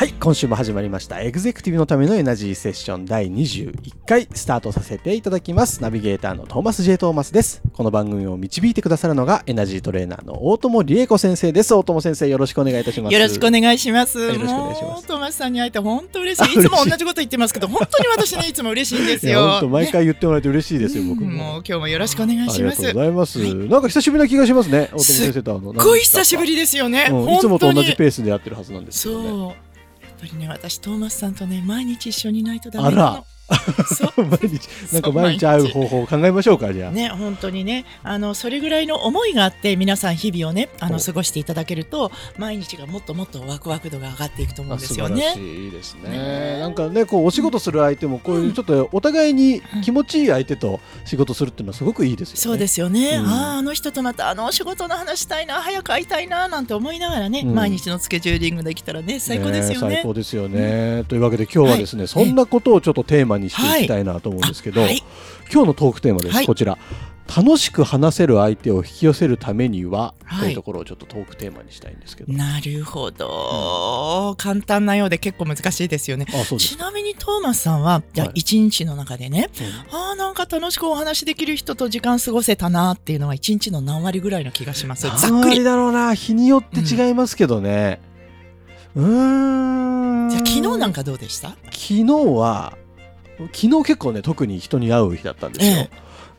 はい、今週も始まりました。エグゼクティブのためのエナジーセッション第21回スタートさせていただきます。ナビゲーターのトーマス J. トーマスです。この番組を導いてくださるのがエナジートレーナーの大友理恵子先生です。大友先生、よろしくお願いいたします。よろしくお願いします。よろしくお願いしますトーマスさんに会えて本当嬉しい。いつも同じこと言ってますけど、本当に私ね、いつも嬉しいんですいや、本当よ。毎回言ってもらえて嬉しいですよ、僕うんも。もう今日もよろしくお願いありがとうします。ございます。なんか久しぶりな気がしますね、大友先生とあの。すっごい久しぶりですよね。うんいつもと同じーペースでやってるはずなんですけ。どね。やっぱりね、私トーマスさんとね、毎日一緒にいないとダメなの。あら。毎日、なんか毎日会う方法を考えましょうか、じゃあ。ね、本当にね、あのそれぐらいの思いがあって、皆さん日々をね、あのお過ごしていただけると、毎日がもっともっとワクワク度が上がっていくと思うんですよ素晴らしね。いいいですね。ね。なんかねこうお仕事する相手もこういうちょっとお互いに気持ちいい相手と仕事するっていうのはすごくいいですよね。そうですよね、うん。あああの人とまたあの仕事の話したいな早く会いたいななんて思いながらね、うん。毎日のスケジューリングできたらね最高ですよね。最高ですよね、というわけで今日はですね、はい。そんなことをちょっとテーマにしていきたいなと思うんですけど、はい。今日のトークテーマです、はい。こちら。楽しく話せる相手を引き寄せるためには、はい。というところをちょっとトークテーマにしたいんですけど、なるほど、簡単なようで結構難しいですよね。ちなみにトーマスさんはじゃあ日の中でね、うんああなんか楽しくお話できる人と時間過ごせたなっていうのは一日の何割ぐらいの気がします。ざっ何割くり。だろうな。日によって違いますけどね。うーん。じゃあ昨日なんかどうでした？昨日は昨日結構ね特に人に会う日だったんですよ、え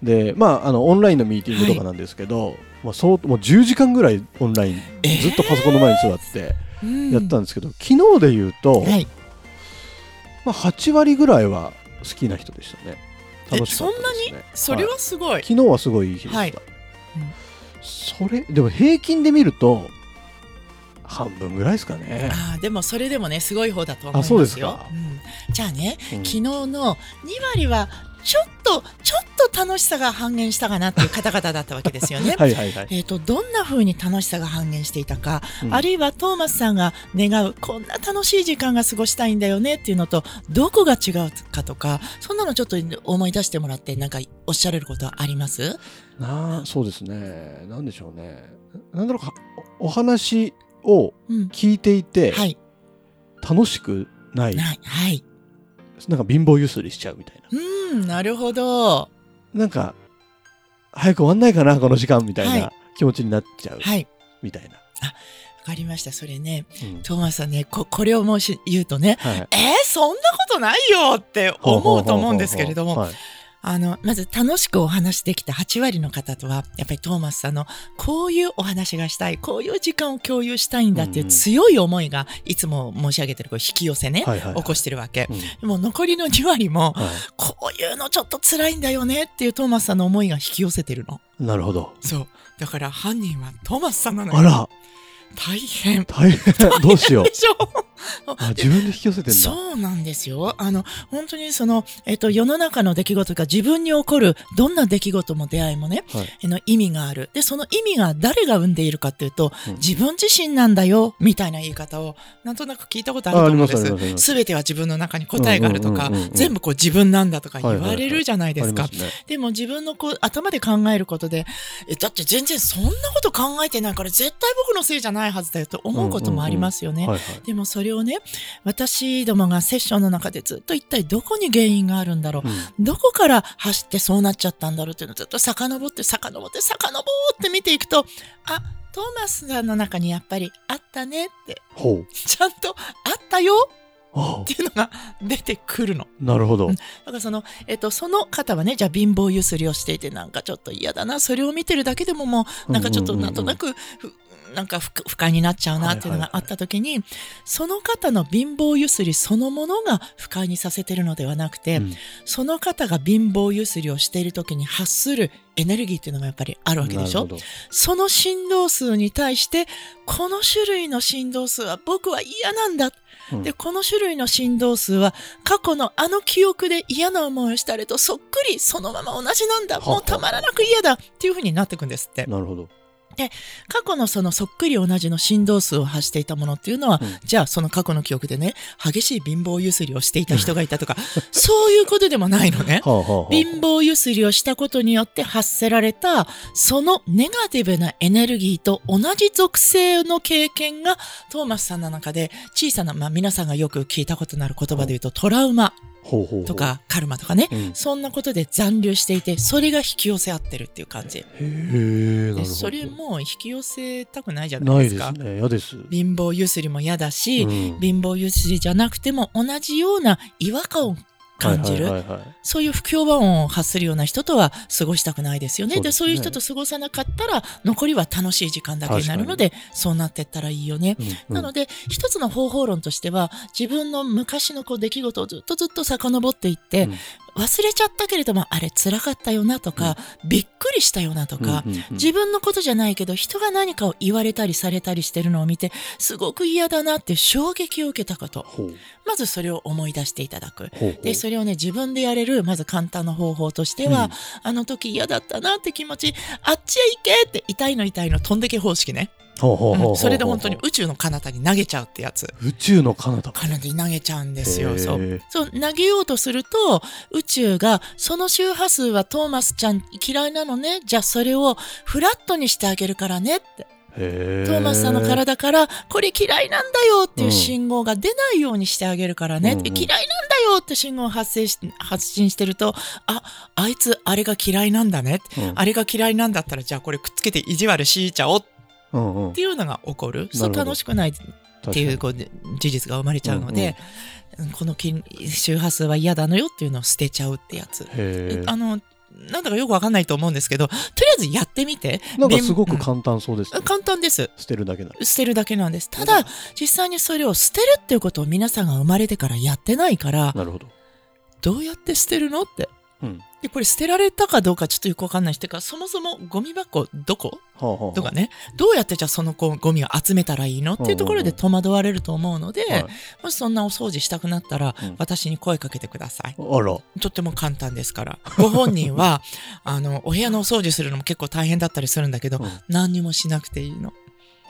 でまああのオンラインのミーティングとかなんですけど、まあ、そうもう10時間ぐらいオンライン、えーずっとパソコンの前に座ってうん。やったんですけど、昨日で言うと、はい、まあ、8割ぐらいは好きな人でしたね。楽しかったですね。それはすごい。昨日はすごいいい日でした、はい。うん。それでも平均で見ると半分ぐらいですかね。あーでもそれでもねすごい方だと思いますよ。あそうですか。うん。じゃあね、うん。昨日の2割はちょっとちょっと楽しさが半減したかなっていう方々だったわけですよね。はいはいはい、えー、とどんな風に楽しさが半減していたか、うん。あるいはトーマスさんが願うこんな楽しい時間が過ごしたいんだよねっていうのとどこが違うかとかそんなのちょっと思い出してもらってなんかおっしゃれることはあります？なあそうですね。なんでしょうね。なんだろうお話をうん。聞いていてはい。楽しくない、はい。なんか貧乏ゆすりしちゃうみたいな。うんなるほど。なんか早く終わんないかなこの時間みたいはない。気持ちになっちゃうはい。みたいな、わかりましたそれね。うん。トーマスさんねここれをもし言うとねはい。えー、そんなことないよって思うと思うんですけれども、はいあの、まず楽しくお話できた8割の方とは、やっぱりトーマスさんのこういうお話がしたい、こういう時間を共有したいんだっていううん強い思いが、いつも申し上げてるこう引き寄せね、はいはいはい起こしてるわけ。うんでも残りの2割も、はこういうのちょっと辛いんだよねっていうトーマスさんの思いが引き寄せてるの。い、なるほどそう。だから犯人はトーマスさんなのよ。あら大変。大変 どうしようでしょあ自分で引き寄せてそうなんですよ。あの、本当にその、えっと、世の中の出来事が自分に起こる、どんな出来事も出会いもね、はい。あの意味がある。で、その意味が誰が生んでいるかっていうと、うん。自分自身なんだよ、みたいな言い方を、なんとなく聞いたことあると思うんです。すべては自分の中に答えがあるとか全部こう自分なんだとか言われるじゃないですか。でも自分のこう頭で考えることで、え、だって全然そんなこと考えてないから絶対僕のせいじゃないはずだよと思うこともありますよね。でもそれをね、私どもがセッションの中でずっと一体どこに原因があるんだろう、うん。どこから走ってそうなっちゃったんだろうっていうのをずっと遡って遡って遡って見ていくと、あ、トーマスさんの中にやっぱりあったねって、ちゃんとあったよあっていうのが出てくるの。なるほど。うん。だからその、えっと、その方はね、じゃあ貧乏ゆすりをしていてなんかちょっと嫌だな、それを見てるだけでももう、なんかちょっとなんとなく、ふなんか不不快になっちゃうなっていうのがあった時に、その方の貧乏ゆすりそのものが不快にさせてるのではなくて、うんその方が貧乏ゆすりをしている時に発するエネルギーっていうのがやっぱりあるわけでしょ？その振動数に対して、この種類の振動数は僕は嫌なんだ。うんで、この種類の振動数は過去のあの記憶で嫌な思いをしたりとそっくりそのまま同じなんだ。もうたまらなく嫌だっていう風になっていくんですって。なるほど。過去のそのそっくり同じの振動数を発していたものっていうのは、うん。じゃあその過去の記憶でね、激しい貧乏ゆすりをしていた人がいたとか、そういうことでもないのね。貧乏ゆすりをしたことによって発せられたそのネガティブなエネルギーと同じ属性の経験がトーマスさんの中で小さな、まあ、皆さんがよく聞いたことのある言葉で言うとトラウマとかカルマとかね、うん。そんなことで残留していてそれが引き寄せ合ってるっていう感じ。へえ、それもう引き寄せたくないじゃないですか。ですね。嫌です。貧乏ゆすりも嫌だし、うん。貧乏ゆすりじゃなくても同じような違和感を感じる、そういう不協和音を発するような人とは過ごしたくないですよね。でね。そういう人と過ごさなかったら、残りは楽しい時間だけになるので、そうなってったらいいよね。うんうん。なので、一つの方法論としては、自分の昔のこう出来事をずっとずっと遡っていって、うん忘れちゃったけれども、あれ辛かったよなとか、びっくりしたよなとか、うんうんうん自分のことじゃないけど、人が何かを言われたりされたりしてるのを見て、すごく嫌だなって衝撃を受けたこと。まずそれを思い出していただく。で、それをね、自分でやれる、まず簡単な方法としては、うんあの時嫌だったなって気持ち、あっちへ行けって痛いの痛いの飛んでけ方式ね。それで本当に宇宙の彼方に投げちゃうってやつ。宇宙の彼方。彼方に投げちゃうんですへよ。ーそう。そう、投げようとすると、宇宙が、その周波数はトーマスちゃん嫌いなのね。じゃあそれをフラットにしてあげるからねって。へトーマスさんの体から、これ嫌いなんだよっていう信号が出ないようにしてあげるからね。うんうん嫌いなんだよって信号を発生し、発信してると、あ、あいつあれが嫌いなんだね。うんあれが嫌いなんだったら、じゃあこれくっつけて意地悪しちゃおうっうんうん。ていうのが起こる。楽しくないっていうこう事実が生まれちゃうので、この筋周波数は嫌だのよっていうのを捨てちゃうってやつ。あの、なんだかよくわかんないと思うんですけど、とりあえずやってみて。なんかすごくうん簡単そうですね。簡単です。捨てるだけなの。捨てるだけなんです。ただ、実際にそれを捨てるっていうことを皆さんが生まれてからやってないから、なるほど。どうやって捨てるのって。うん。で、これ捨てられたかどうかちょっとよくわかんないしてか、そもそもゴミ箱どこ？はあはあはあとかね、どうやってじゃあそのゴゴミを集めたらいいの？っていうところで戸惑われると思うので、はいもしそんなお掃除したくなったら、うん私に声かけてください。あら。とっても簡単ですから。ご本人は、あの、お部屋のお掃除するのも結構大変だったりするんだけど、うん何にもしなくていいの。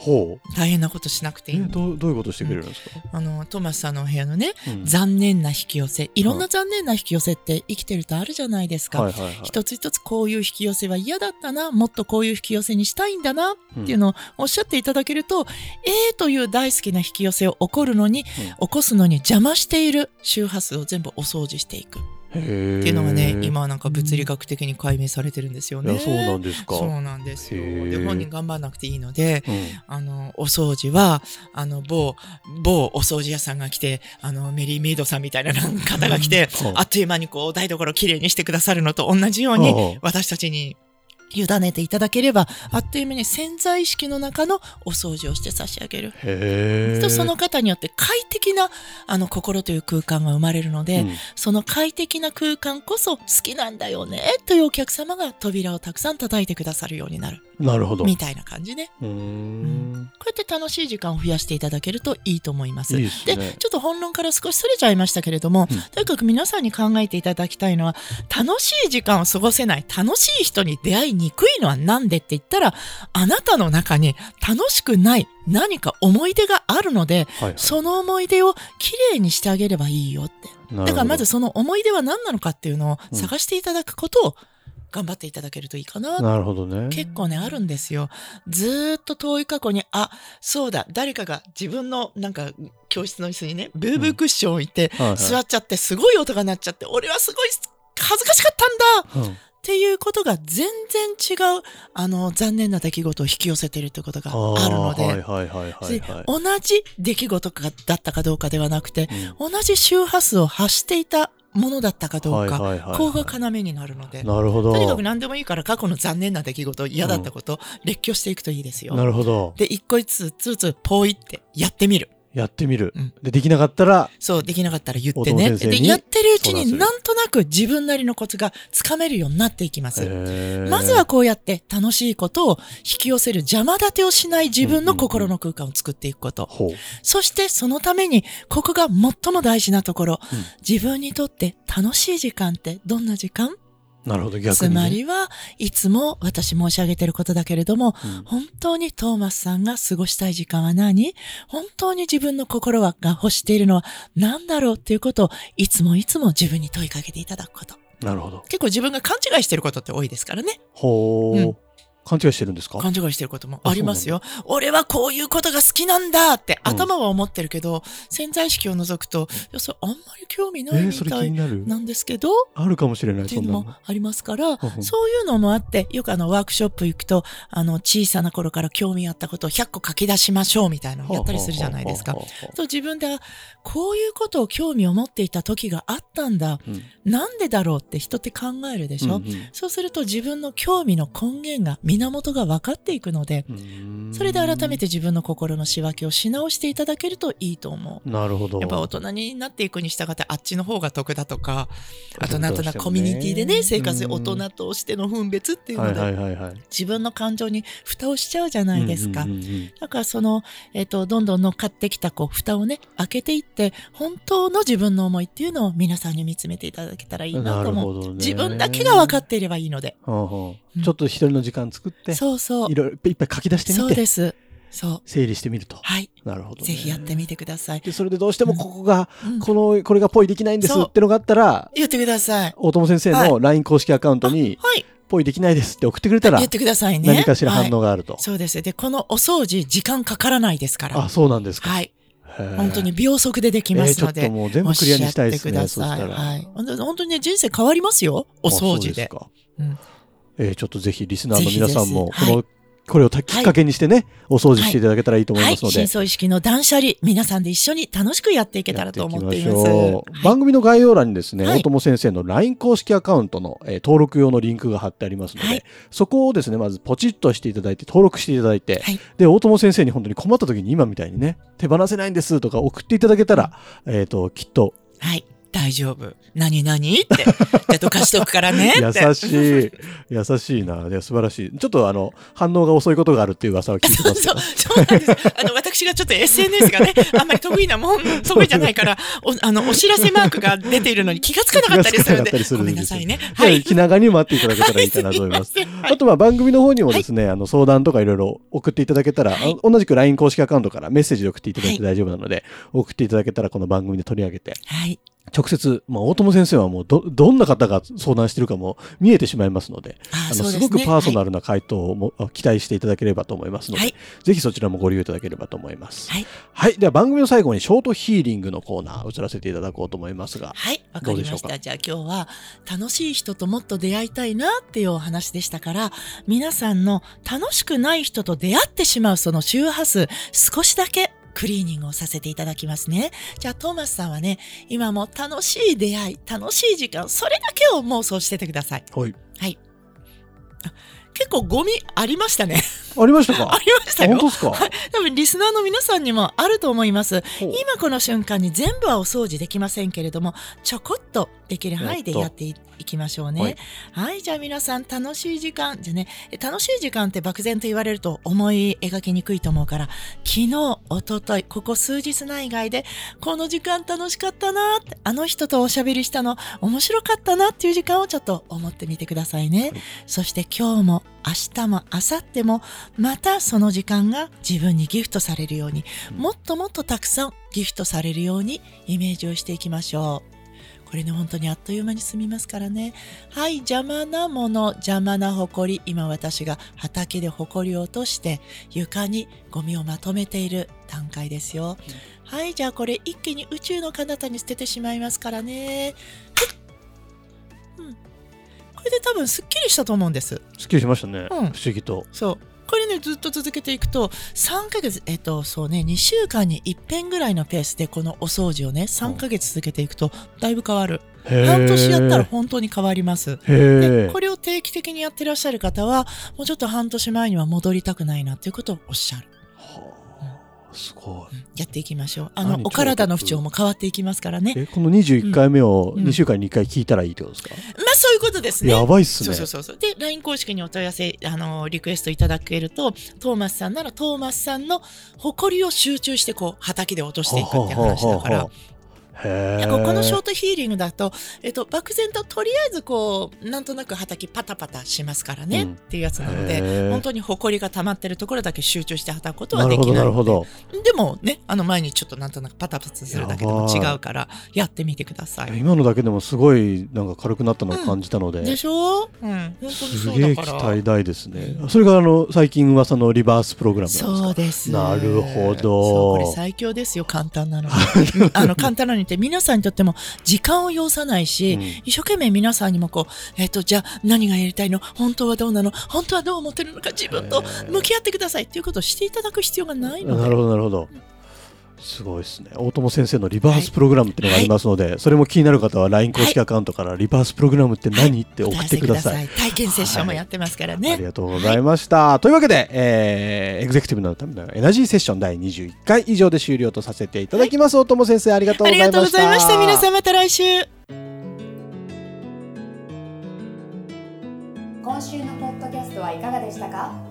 ほう。大変なことしなくていえいの。どうどういうことしてくれるんですか？あの、トーマスさんのお部屋のね、うん残念な引き寄せ。いろんな残念な引き寄せって生きてるとあるじゃないですか。はいはいはい。一つ一つこういう引き寄せは嫌だったな、もっとこういう引き寄せにしたいんだなっていうのをおっしゃっていただけると、A という大好きな引き寄せを起こるのに、起こすのに邪魔している周波数を全部お掃除していくっ。ていうのがね、今はなんか物理学的に解明されてるんですよね。そうなんですか。そうなんですよ。で、本人頑張らなくていいので、うんあの、お掃除は、あの、某、某お掃除屋さんが来て、あの、メリーメイドさんみたいな方が来て、うんあっという間にこう、台所きれいにしてくださるのと同じようにうん、私たちに委ねていただければ、あっという間に潜在意識の中のお掃除をして差し上げる。とその方によって快適なあの心という空間が生まれるので、うんその快適な空間こそ好きなんだよねというお客様が扉をたくさん叩いてくださるようになるなるほど。みたいな感じね。うーん。こうやって楽しい時間を増やしていただけるといいと思います。いいですね。ちょっと本論から少しそれちゃいましたけれども、うんとにかく皆さんに考えていただきたいのは、楽しい時間を過ごせない、楽しい人に出会いにくいのはなんで？って言ったら、あなたの中に楽しくない何か思い出があるので、はいはい。その思い出をきれいにしてあげればいいよって。だからまずその思い出は何なのかっていうのを探していただくことを頑張っていただけるといいかななるほどね。結構ね、あるんですよ。ずーっと遠い過去に、あ、そうだ、誰かが自分のなんか教室の椅子にね、ブーブークッションを置いて、はいはい座っちゃって、すごい音が鳴っちゃって、俺はすごい恥ずかしかったんだうんっていうことが全然違う、あの、残念な出来事を引き寄せてるってことがあるので、ーはいはいはいはいではい。同じ出来事かだったかどうかではなくて、うん同じ周波数を発していたものだったかどうか、はいここが要になるので。なるほど。とにかく何でもいいから過去の残念な出来事、嫌だったこと、列挙していくといいですよ。なるほど。で、一個一つずつポイってやってみる。やってみる。うんで、できなかったら、そう、できなかったら言って大ね。で、やってるうちになんとなく自分なりのコツがつかめるようになっていきます。まずはこうやって楽しいことを引き寄せる邪魔立てをしない自分の心の空間を作っていくこと。ほう。そしてそのために、ここが最も大事なところ、うん自分にとって楽しい時間ってどんな時間？なるほど、逆に、つね。まりはいつも私申し上げてることだけれども、うん本当にトーマスさんが過ごしたい時間は何？本当に自分の心はが欲しているのは何だろうっていうことをいつもいつも自分に問いかけていただくこと。なるほど。結構自分が勘違いしてることって多いですからね。ほう。うん勘違いしてるんですか？勘違いしてることもありますよ。俺はこういうことが好きなんだってうん。頭は思ってるけど、潜在意識を除くと、いや、それあんまり興味ないみたいになんですけど、あるかもしれない、ってい。うんのもありますから、そういうのもあって、よくあのワークショップ行くと、あの小さな頃から興味あったことを100個書き出しましょうみたいなのをやったりするじゃないですか。ほ。うほうほうほそう自分で、こういうことを興味を持っていた時があったんだ。ううん。なんでだろうって人って考えるでしょ、うんうん。そうすると自分の興味の根源が、源が分かっていくので、それで改めて自分の心の仕分けをし直していただけるといいと思う。なるほど。やっぱ大人になっていくに従ってあっちの方が得だとか、あとなんとなくコミュニティでね、生活で大うん人としての分別っていうはいので。自分の感情に蓋をしちゃうじゃないですか。だからその、えっ、と、どんどん乗っかってきたこう、蓋をね、開けていって、本当の自分の思いっていうのを皆さんに見つめていただけたらいいななと思う。ね。自分だけが分かっていればいいので。ほうほううんちょっと一人の時間作って、そうそうい。ろいろいっぱい書き出してそうみて、です。そう。整理してみると。はい。なるほどね。ぜひやってみてください。で、それでどうしてもここが、うんこの、これがポイできないんですそうってのがあったら、言ってください。大友先生はの LINE 公式アカウントに、はい。ポイできないですって送ってくれたら言っ、てくださいね。何かしら反応はいがあると。そうです。で、このお掃除、時間かからないですから。あ、そうなんですか。はい。本当に秒速でできますので。えーもう全部クリアにしたいですねくださいはい。本当にね、人生変わりますよ。お掃除あそうすで。かうんえーちょっとぜひリスナーの皆さんも、この、これをきっかけにしてね、お掃除していただけたらいいと思いはい。ますので、深層意識の断捨離、皆さんで一緒に楽しくやっていけたらと思っています。番組の概要欄にですね、はい。大友先生の LINE 公式アカウントの、えー登録用のリンクが貼ってありますので、はい。そこをですね、まずポチッとしていただいて、登録していただいて、はい。で、大友先生に本当に困った時に今みたいにね、手放せないんですとか送っていただけたら、えっ、と、きっとはい。大丈夫。何何って。じゃあどかしておくからね。優しい、優しいな。で素晴らしい。ちょっとあの、反応が遅いことがあるっていう噂を聞いてますけ そう、ど。そうなんです。あの、私がちょっと SNS がね、あんまり得意なもん、得意じゃないから、お、あの、お知らせマークが出ているのに気がつかなかったりするんでんですめんなさいね。は、はいい。気長に待っていただけたらいいかなと思います。はいあとは番組の方にもですね、あの相談とかいろいろ送っていただけたら、はいあ同じく LINE 公式アカウントからメッセージで送っていただいては大丈夫なので、送っていただけたらこの番組で取り上げて、はい。直接、まあ、大友先生はもうど、どんな方が相談してるかも見えてしまいますので、ああのすそうですねごくパーソナルな回答をも、期待していただければと思いますので、はいぜひそちらもご利用いただければと思います。はい。はい。では番組の最後にショートヒーリングのコーナー移らせていただこうと思いますが、はい。わかりまし。た。じゃあ今日は楽しい人ともっと出会いたいなっていうお話でしたから、皆さんの楽しくない人と出会ってしまうその周波数、少しだけクリーニングをさせていただきますね。じゃあトーマスさんはね、今も楽しい出会い、楽しい時間、それだけを妄想しててください。はい。はい。あ結構ゴミありましたね。ありましたか？ありましたよ。あ本当ですか？はい多分リスナーの皆さんにもあると思います。今この瞬間に全部はお掃除できませんけれども、ちょこっとできる範囲でやっていいきましょうね。ははいい、じゃあ皆さん楽しい時間。じゃあね、楽しい時間って漠然と言われると思い描きにくいと思うから、昨日、一昨日ここ数日内外で、この時間楽しかったなって、あの人とおしゃべりしたの面白かったなっていう時間をちょっと思ってみてくださいね。そして今日も明日も明後日もまたその時間が自分にギフトされるように、もっともっとたくさんギフトされるようにイメージをしていきましょう。これね、本当にあっという間に済みますからね。はい、邪魔なもの、邪魔なほこり。今私が畑でほこりを落として床にゴミをまとめている段階ですよ。はい、じゃあこれ一気に宇宙の彼方に捨ててしまいますからね。はい。これで多分すっきりしたと思うんです。すっきりしましたね。うん不思議と。そう。これね、ずっと続けていくと、3ヶ月、えっと、そうね、2週間に1遍ぐらいのペースでこのお掃除をね、3ヶ月続けていくと、だいぶ変わる。へー半年やったら本当に変わります。でこれを定期的にやってらっしゃる方はもうちょっと半年前には戻りたくないなっていうことをおっしゃる。すごいやっていきましょう。あ何の、お体の不調も変わっていきますからね。えこの21回目をうん2週間に2回聞いたらいいってことですか、まあそういうことですね。やばいっすねそうそうそう。で、LINE 公式にお問い合わせ、あの、リクエストいただけると、トーマスさんならトーマスさんの誇りを集中して、こう、畑で落としていくって話だから。へえいやこうこのショートヒーリングだと、えっと、漠然ととりあえずこうなんとなく畑パタパタしますからね、うん。っていうやつなので本当に埃が溜まってるところだけ集中して畑くことはできない。でもねあの前にちょっとなんとなくパタパタするだけでも違うからやってみてください。今のだけでもすごいなんか軽くなったのを感じたので、でしょ？うん本当にすそげえ期。待大ですね。それがあの最近噂のリバースプログラムなんですか？そうです。なるほど。これ最強ですよ、簡単なの あの、簡単なのにって皆さんにとっても時間を要さないし、うん。一生懸命皆さんにもこう、えっ、と、じゃあ何がやりたいの？本当はどうなの？本当はどう思ってるのか自分と向き合ってくださいっていうことをしていただく必要がないので。なるほどなるほどすごいですね大友先生のリバースプログラムっていうのがありますので、それも気になる方は LINE 公式アカウントからリバースプログラムって何、って送ってください体験セッションもやってますからね。ありがとうございました。というわけで、えーエグゼクティブのためのエナジーセッション第21回以上で終了とさせていただきます。大友先生、ありがとうありございました。がとうございました。皆さんまた来週。今週のポッドキャストはいかがでしたか？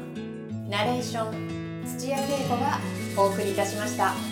ナレーション土屋恵子がお送りいたしました。